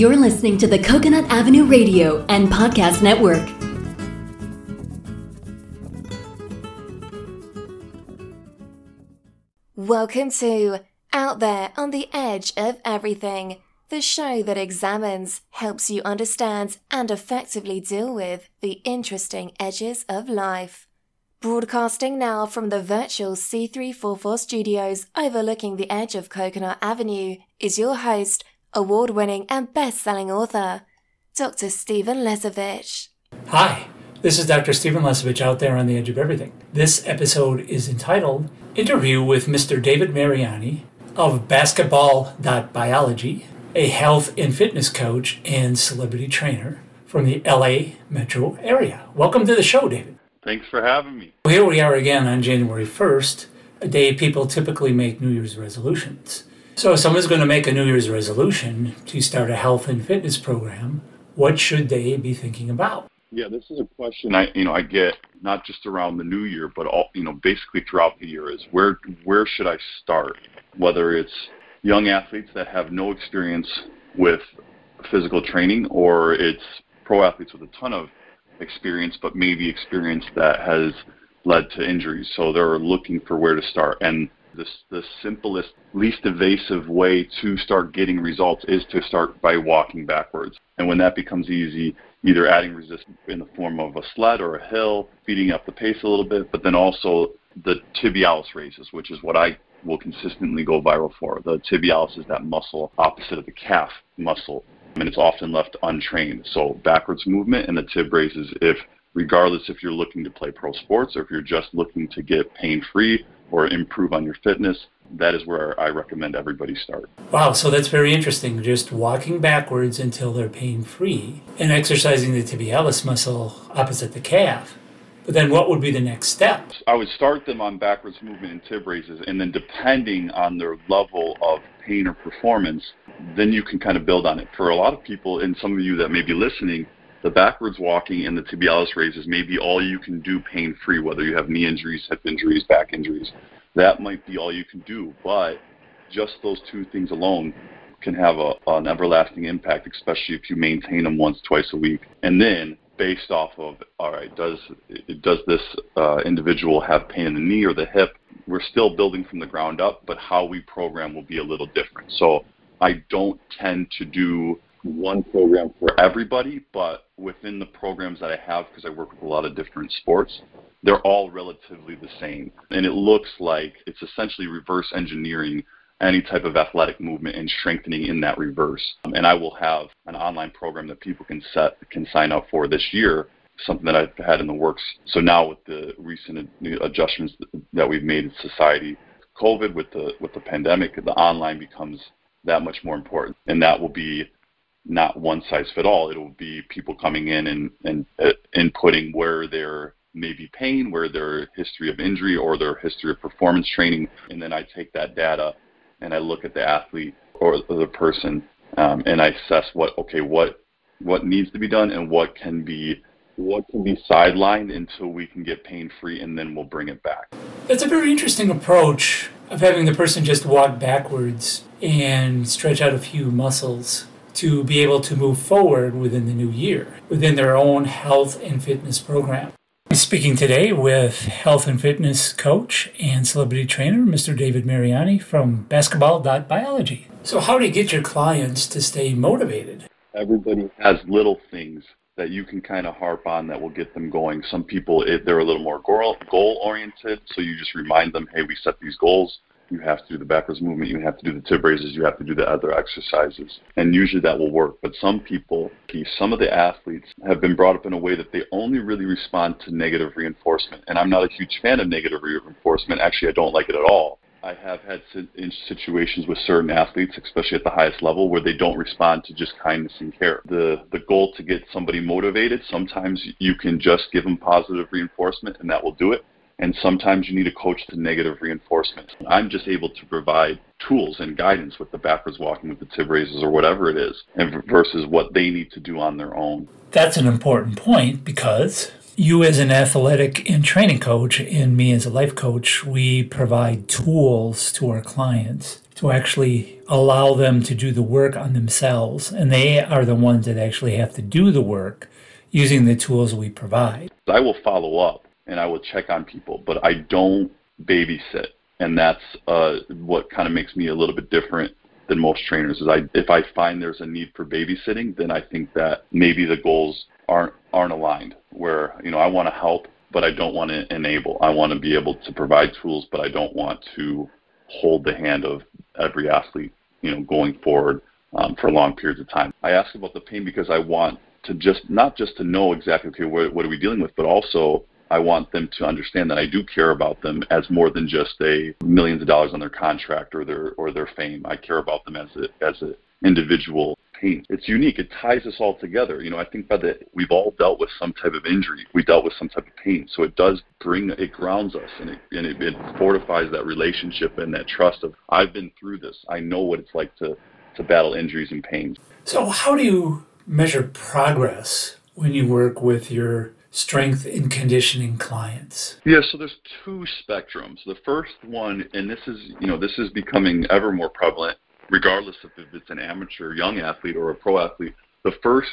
You're listening to the Coconut Avenue Radio and Podcast Network. Welcome to Out There on the Edge of Everything, the show that examines, helps you understand, and effectively deal with the interesting edges of life. Broadcasting now from the virtual C344 studios overlooking the edge of Coconut Avenue is your host, award winning and best selling author, Dr. Stephen Lesovich. Hi, this is Dr. Stephen Lesovich out there on the edge of everything. This episode is entitled Interview with Mr. David Mariani of Basketball.biology, a health and fitness coach and celebrity trainer from the LA metro area. Welcome to the show, David. Thanks for having me. Here we are again on January 1st, a day people typically make New Year's resolutions. So, if someone's going to make a New Year's resolution to start a health and fitness program, what should they be thinking about? Yeah, this is a question I you know I get not just around the new year, but all you know basically throughout the year is where where should I start? Whether it's young athletes that have no experience with physical training, or it's pro athletes with a ton of experience, but maybe experience that has led to injuries. So they're looking for where to start. And the, the simplest, least evasive way to start getting results is to start by walking backwards. And when that becomes easy, either adding resistance in the form of a sled or a hill, speeding up the pace a little bit, but then also the tibialis raises, which is what I will consistently go viral for. The tibialis is that muscle opposite of the calf muscle, and it's often left untrained. So backwards movement and the tib raises, if regardless if you're looking to play pro sports or if you're just looking to get pain free or improve on your fitness, that is where I recommend everybody start. Wow, so that's very interesting. Just walking backwards until they're pain free and exercising the tibialis muscle opposite the calf. But then what would be the next step? I would start them on backwards movement and tib raises, and then depending on their level of pain or performance, then you can kind of build on it. For a lot of people, and some of you that may be listening, the backwards walking and the tibialis raises may be all you can do pain free, whether you have knee injuries, hip injuries, back injuries. That might be all you can do, but just those two things alone can have a, an everlasting impact, especially if you maintain them once, twice a week. And then based off of, all right, does does this uh, individual have pain in the knee or the hip? We're still building from the ground up, but how we program will be a little different. So I don't tend to do one program for everybody, but within the programs that I have, because I work with a lot of different sports, they're all relatively the same. And it looks like it's essentially reverse engineering any type of athletic movement and strengthening in that reverse. Um, and I will have an online program that people can set can sign up for this year, something that I've had in the works. So now with the recent adjustments that we've made in society, COVID with the with the pandemic, the online becomes that much more important, and that will be not one size fit all. It'll be people coming in and, and uh, inputting where there may be pain, where their history of injury or their history of performance training, and then I take that data and I look at the athlete or the person um, and I assess what okay what what needs to be done and what can be what can be sidelined until we can get pain free and then we'll bring it back. That's a very interesting approach of having the person just walk backwards and stretch out a few muscles to be able to move forward within the new year within their own health and fitness program. I'm speaking today with health and fitness coach and celebrity trainer, Mr. David Mariani from basketball.biology. So, how do you get your clients to stay motivated? Everybody has little things that you can kind of harp on that will get them going. Some people, they're a little more goal oriented, so you just remind them, hey, we set these goals you have to do the backwards movement, you have to do the tib raises, you have to do the other exercises. And usually that will work. But some people, some of the athletes have been brought up in a way that they only really respond to negative reinforcement. And I'm not a huge fan of negative reinforcement. Actually, I don't like it at all. I have had situations with certain athletes, especially at the highest level, where they don't respond to just kindness and care. The the goal to get somebody motivated, sometimes you can just give them positive reinforcement and that will do it and sometimes you need a coach to negative reinforcement. I'm just able to provide tools and guidance with the backwards walking, with the tib raises, or whatever it is, and versus what they need to do on their own. That's an important point because you as an athletic and training coach and me as a life coach, we provide tools to our clients to actually allow them to do the work on themselves. And they are the ones that actually have to do the work using the tools we provide. I will follow up and I will check on people, but I don't babysit. And that's uh, what kind of makes me a little bit different than most trainers is I if I find there's a need for babysitting, then I think that maybe the goals aren't aren't aligned where, you know, I want to help but I don't want to enable. I want to be able to provide tools, but I don't want to hold the hand of every athlete, you know, going forward um, for long periods of time. I ask about the pain because I want to just not just to know exactly okay what, what are we dealing with, but also I want them to understand that I do care about them as more than just a millions of dollars on their contract or their or their fame. I care about them as a as an individual pain. It's unique. It ties us all together. You know, I think by the we've all dealt with some type of injury. We dealt with some type of pain. So it does bring it grounds us and it and it, it fortifies that relationship and that trust of I've been through this. I know what it's like to to battle injuries and pains. So how do you measure progress when you work with your strength and conditioning clients? Yeah, so there's two spectrums. The first one, and this is, you know, this is becoming ever more prevalent regardless if it's an amateur young athlete or a pro athlete, the first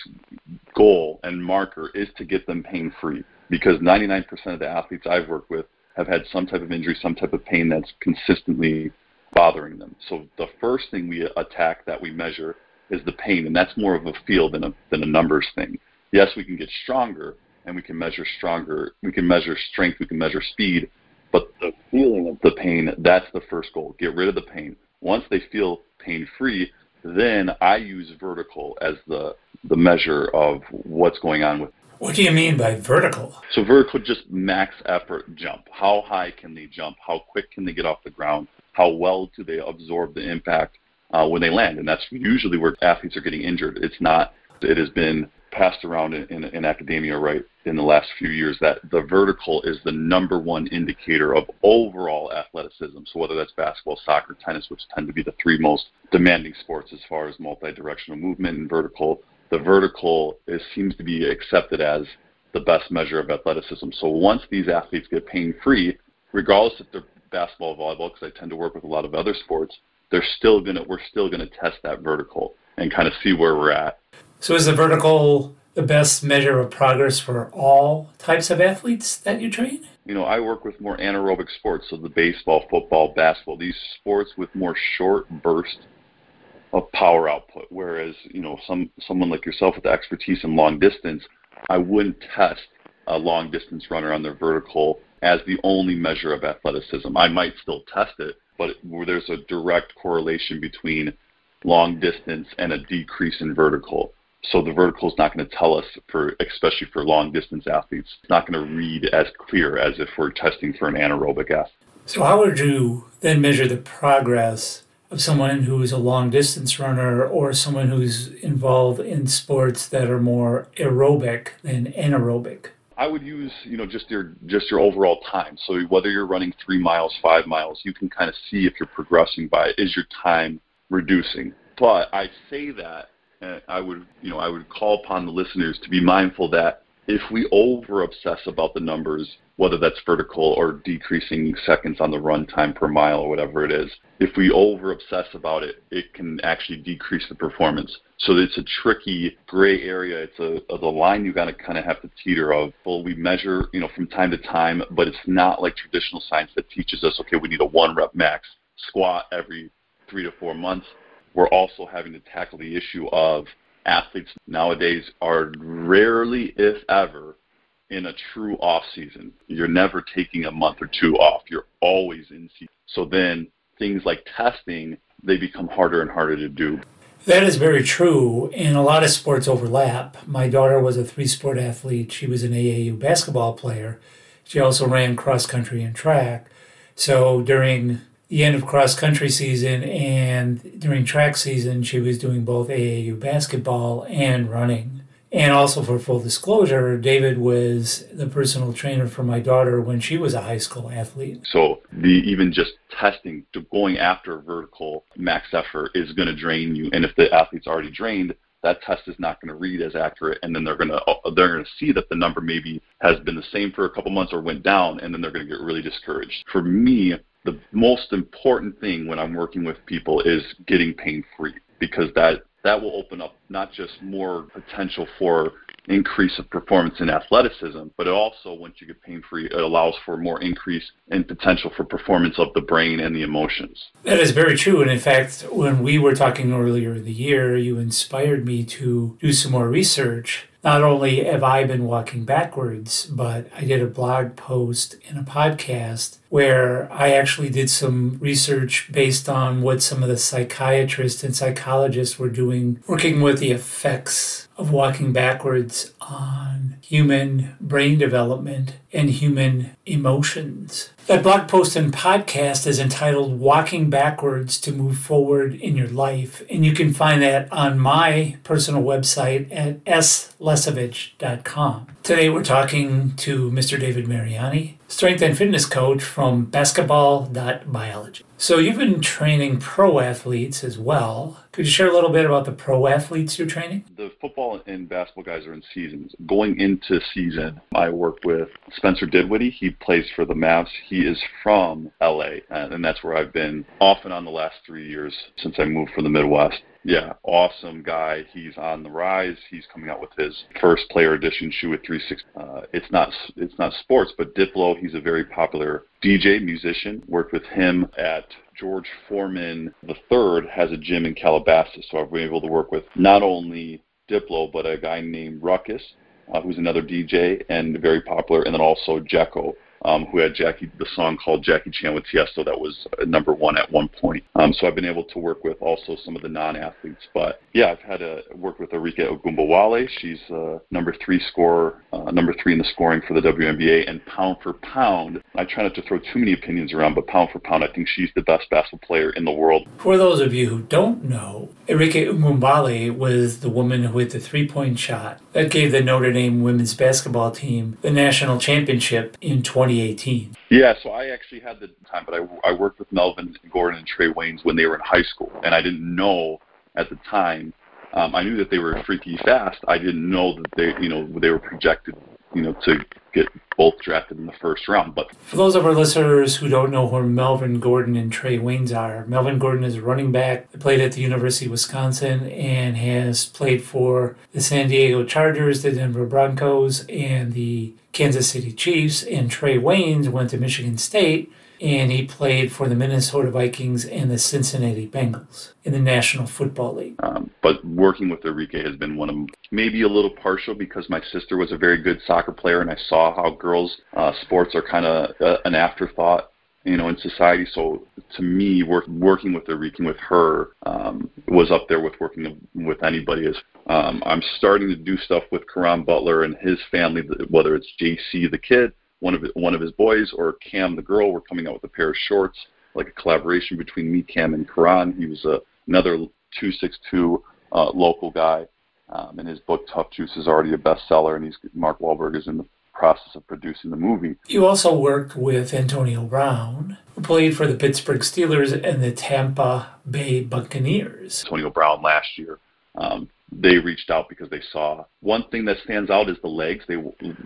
goal and marker is to get them pain free because 99% of the athletes I've worked with have had some type of injury, some type of pain that's consistently bothering them. So the first thing we attack that we measure is the pain, and that's more of a feel than a than a numbers thing. Yes, we can get stronger, and we can measure stronger. We can measure strength. We can measure speed, but the feeling of the pain that's the first goal. Get rid of the pain. Once they feel pain free, then I use vertical as the the measure of what's going on with. What do you mean by vertical? So vertical just max effort jump. How high can they jump? How quick can they get off the ground? How well do they absorb the impact uh, when they land? And that's usually where athletes are getting injured. It's not. It has been passed around in, in, in, academia right in the last few years that the vertical is the number one indicator of overall athleticism. So whether that's basketball, soccer, tennis, which tend to be the three most demanding sports as far as multi-directional movement and vertical, the vertical is, seems to be accepted as the best measure of athleticism. So once these athletes get pain-free, regardless if they're basketball volleyball, because I tend to work with a lot of other sports, they're still gonna we're still gonna test that vertical and kind of see where we're at. So is the vertical the best measure of progress for all types of athletes that you train? You know, I work with more anaerobic sports, so the baseball, football, basketball, these sports with more short burst of power output. Whereas, you know, some someone like yourself with the expertise in long distance, I wouldn't test a long distance runner on their vertical as the only measure of athleticism. I might still test it, but there's a direct correlation between long distance and a decrease in vertical. So the vertical is not going to tell us for, especially for long distance athletes, it's not going to read as clear as if we're testing for an anaerobic athlete. So how would you then measure the progress of someone who is a long distance runner or someone who's involved in sports that are more aerobic than anaerobic? I would use, you know, just your just your overall time. So whether you're running three miles, five miles, you can kind of see if you're progressing by is your time reducing. But I say that uh, I would, you know, I would call upon the listeners to be mindful that if we over obsess about the numbers, whether that's vertical or decreasing seconds on the run time per mile or whatever it is, if we over obsess about it, it can actually decrease the performance. So it's a tricky gray area. It's a, a the line you got to kind of have to teeter of. Well, we measure, you know, from time to time, but it's not like traditional science that teaches us, okay, we need a one rep max squat every three to four months we're also having to tackle the issue of athletes nowadays are rarely, if ever, in a true off season. You're never taking a month or two off. You're always in season. So then things like testing, they become harder and harder to do. That is very true, and a lot of sports overlap. My daughter was a three sport athlete. She was an AAU basketball player. She also ran cross country and track. So during the end of cross country season and during track season, she was doing both AAU basketball and running. And also, for full disclosure, David was the personal trainer for my daughter when she was a high school athlete. So, the even just testing, to going after a vertical max effort is going to drain you. And if the athlete's already drained, that test is not going to read as accurate, and then they're going to they're going to see that the number maybe has been the same for a couple months or went down, and then they're going to get really discouraged. For me, the most important thing when I'm working with people is getting pain free because that that will open up not just more potential for increase of performance in athleticism, but it also, once you get pain free, it allows for more increase in potential for performance of the brain and the emotions. That is very true. And in fact, when we were talking earlier in the year, you inspired me to do some more research not only have I been walking backwards, but I did a blog post and a podcast where I actually did some research based on what some of the psychiatrists and psychologists were doing, working with the effects of walking backwards on human brain development and human emotions. That blog post and podcast is entitled Walking Backwards to Move Forward in Your Life, and you can find that on my personal website at slesovich.com. Today we're talking to Mr. David Mariani, strength and fitness coach from basketball.biology. So you've been training pro athletes as well. Could you share a little bit about the pro athletes you're training? The football and basketball guys are in seasons. Going into season, I work with Spencer Dinwiddie. He plays for the Mavs. He is from LA, and that's where I've been off and on the last three years since I moved from the Midwest. Yeah, awesome guy. He's on the rise. He's coming out with his first player edition shoe at 360. Uh, it's not it's not sports, but Diplo. He's a very popular DJ musician. Worked with him at George Foreman III has a gym in Calabasas, so I've been able to work with not only Diplo but a guy named Ruckus, uh, who's another DJ and very popular, and then also Dzeko um, who had Jackie the song called Jackie Chan with Tiesto that was number one at one point. Um, so I've been able to work with also some of the non-athletes. But yeah, I've had to work with Arike Ogunbowale. She's uh, number three scorer, uh, number three in the scoring for the WNBA. And pound for pound, I try not to throw too many opinions around, but pound for pound, I think she's the best basketball player in the world. For those of you who don't know, Arike Ogunbowale was the woman who hit the three-point shot that gave the Notre Dame women's basketball team the national championship in 2018. Yeah, so I actually had the time, but I, I worked with Melvin Gordon and Trae Waynes when they were in high school, and I didn't know at the time. Um, I knew that they were freaky fast. I didn't know that they, you know, they were projected, you know, to get both drafted in the first round. But for those of our listeners who don't know who Melvin Gordon and Trae Waynes are, Melvin Gordon is a running back that played at the University of Wisconsin and has played for the San Diego Chargers, the Denver Broncos, and the Kansas City Chiefs. And Trae Waynes went to Michigan State and he played for the Minnesota Vikings and the Cincinnati Bengals in the National Football League. Um, but working with Arike has been one of maybe a little partial because my sister was a very good soccer player, and I saw how girls' uh, sports are kind of uh, an afterthought. You know, in society. So to me, work, working with Arike, with her, um, was up there with working with anybody. As um, I'm starting to do stuff with Caron Butler and his family, whether it's JC the kid one of one of his boys or Cam the girl were coming out with a pair of shorts, like a collaboration between me, Cam, and Caron. He was uh, another 262 uh, local guy, um, and his book Tough Juice is already a bestseller, and he's Mark Wahlberg is in the process of producing the movie. You also worked with Antonio Brown, who played for the Pittsburgh Steelers and the Tampa Bay Buccaneers. Antonio Brown last year. Um, they reached out because they saw one thing that stands out is the legs. They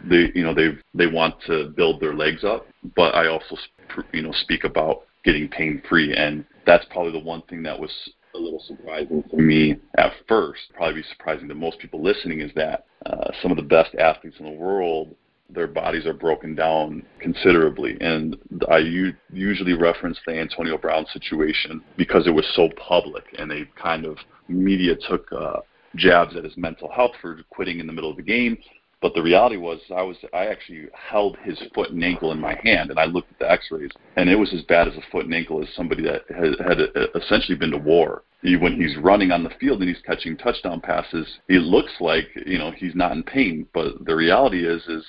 they you know they they want to build their legs up, but I also you know speak about getting pain free, and that's probably the one thing that was a little surprising to me at first. Probably be surprising to most people listening is that uh, some of the best athletes in the world their bodies are broken down considerably. And I u- usually reference the Antonio Brown situation because it was so public and they kind of media took uh, jabs at his mental health for quitting in the middle of the game. But the reality was, I was I actually held his foot and ankle in my hand, and I looked at the X-rays, and it was as bad as a foot and ankle as somebody that had, had uh, essentially been to war. He, when he's running on the field and he's catching touchdown passes, he looks like you know he's not in pain. But the reality is, is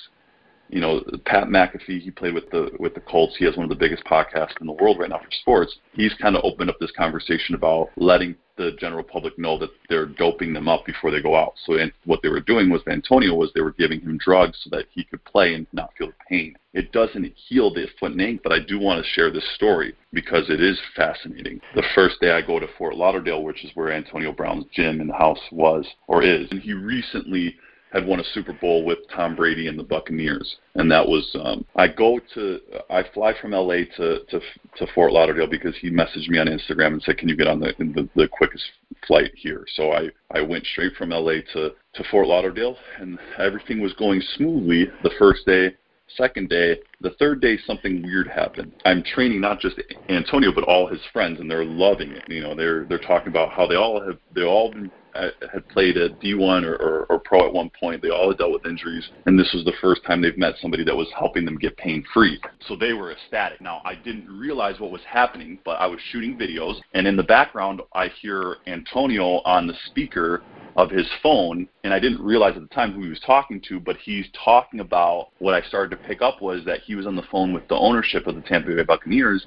you know, Pat McAfee, he played with the with the Colts. He has one of the biggest podcasts in the world right now for sports. He's kind of opened up this conversation about letting the general public know that they're doping them up before they go out. So and what they were doing was Antonio was they were giving him drugs so that he could play and not feel the pain. It doesn't heal the foot and ankle, but I do want to share this story because it is fascinating. The first day I go to Fort Lauderdale, which is where Antonio Brown's gym the house was or is, and he recently had won a Super Bowl with Tom Brady and the Buccaneers, and that was um, I go to I fly from LA to to to Fort Lauderdale because he messaged me on Instagram and said, "Can you get on the the, the quickest flight here?" So I I went straight from LA to to Fort Lauderdale, and everything was going smoothly the first day. Second day, the third day, something weird happened. I'm training not just Antonio, but all his friends, and they're loving it. You know, they're they're talking about how they all have they all been Uh, had played at D1 or, or, or pro at one point. They all had dealt with injuries, and this was the first time they've met somebody that was helping them get pain free. So they were ecstatic. Now, I didn't realize what was happening, but I was shooting videos, and in the background, I hear Antonio on the speaker of his phone, and I didn't realize at the time who he was talking to, but he's talking about what I started to pick up was that he was on the phone with the ownership of the Tampa Bay Buccaneers,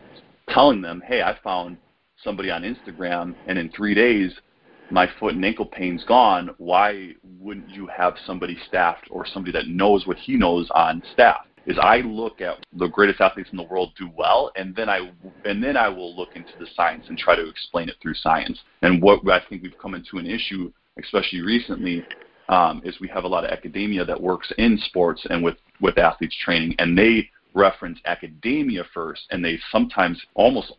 telling them, hey, I found somebody on Instagram, and in three days, my foot and ankle pain's gone, why wouldn't you have somebody staffed or somebody that knows what he knows on staff? Is I look at the greatest athletes in the world do well, and then I and then I will look into the science and try to explain it through science. And what I think we've come into an issue, especially recently, um, is we have a lot of academia that works in sports and with with athletes training, and they reference academia first, and they sometimes almost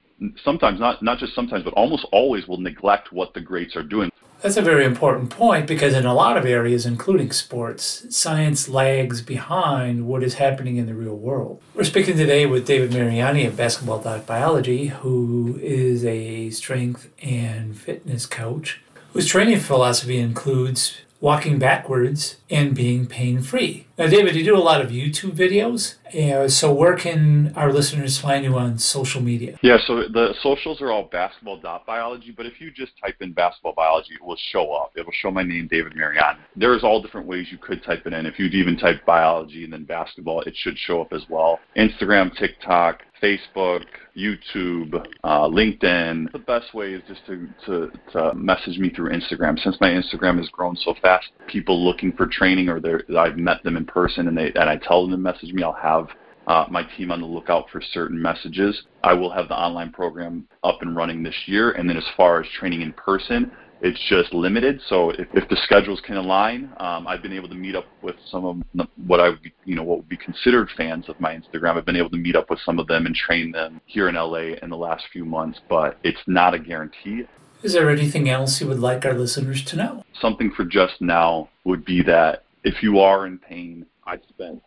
sometimes not not just sometimes but almost always will neglect what the greats are doing. That's a very important point because in a lot of areas including sports science lags behind what is happening in the real world. We're speaking today with david mariani of basketball biology who is a strength and fitness coach whose training philosophy includes walking backwards and being pain free. Now, David, you do a lot of YouTube videos. Uh, so, where can our listeners find you on social media? Yeah, so the socials are all basketball biology, but if you just type in basketball biology, it will show up. It will show my name, David Mariani. There's all different ways you could type it in. If you'd even type biology and then basketball, it should show up as well. Instagram, TikTok, Facebook, YouTube, uh, LinkedIn. The best way is just to, to, to message me through Instagram. Since my Instagram has grown so fast, people looking for training or I've met them in person and they and I tell them to message me, I'll have uh, my team on the lookout for certain messages. I will have the online program up and running this year, and then as far as training in person, it's just limited. So if, if the schedules can align, um, I've been able to meet up with some of what I would, be, you know, what would be considered fans of my Instagram. I've been able to meet up with some of them and train them here in LA in the last few months, but it's not a guarantee. Is there anything else you would like our listeners to know? Something for just now would be that if you are in pain, I spent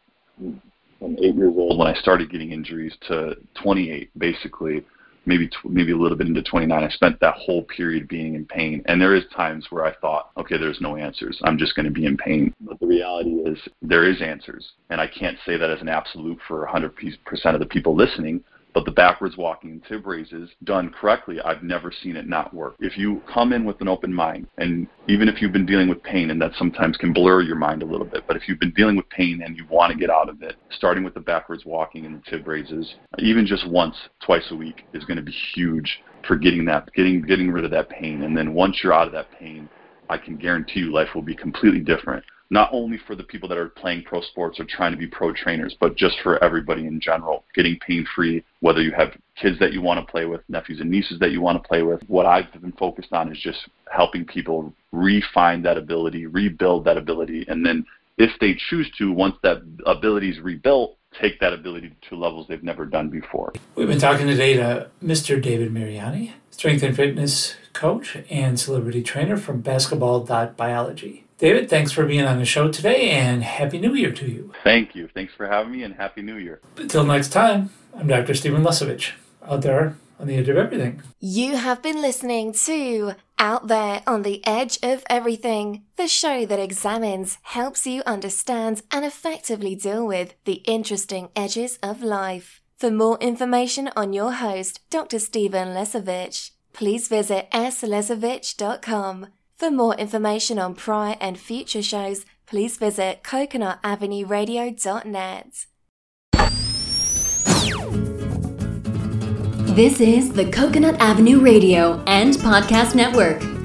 from eight years old when I started getting injuries to 28, basically maybe tw- maybe a little bit into 29 i spent that whole period being in pain. And there is times where i thought okay there's no answers. I'm just going to be in pain. But the reality is there is answers. And i can't say that as an absolute for 100% of the people listening but the backwards walking and tib raises done correctly, I've never seen it not work. If you come in with an open mind, and even if you've been dealing with pain, and that sometimes can blur your mind a little bit, but if you've been dealing with pain and you want to get out of it, starting with the backwards walking and the tib raises, even just once, twice a week, is going to be huge for getting that, getting getting rid of that pain. And then once you're out of that pain, I can guarantee you life will be completely different not only for the people that are playing pro sports or trying to be pro trainers, but just for everybody in general, getting pain free, whether you have kids that you want to play with, nephews and nieces that you want to play with. What I've been focused on is just helping people refine that ability, rebuild that ability, and then if they choose to, once that ability is rebuilt, take that ability to levels they've never done before. We've been talking today to Mr. David Mariani, strength and fitness coach and celebrity trainer from basketball.biology. David, thanks for being on the show today and Happy New Year to you. Thank you. Thanks for having me and Happy New Year. Until next time, I'm Dr. Stephen Lesovich, out there on the edge of everything. You have been listening to Out There on the Edge of Everything, the show that examines, helps you understand, and effectively deal with the interesting edges of life. For more information on your host, Dr. Stephen Lesovich, please visit slesovich.com. For more information on prior and future shows, please visit coconutavenueradio.net. This is the Coconut Avenue Radio and Podcast Network.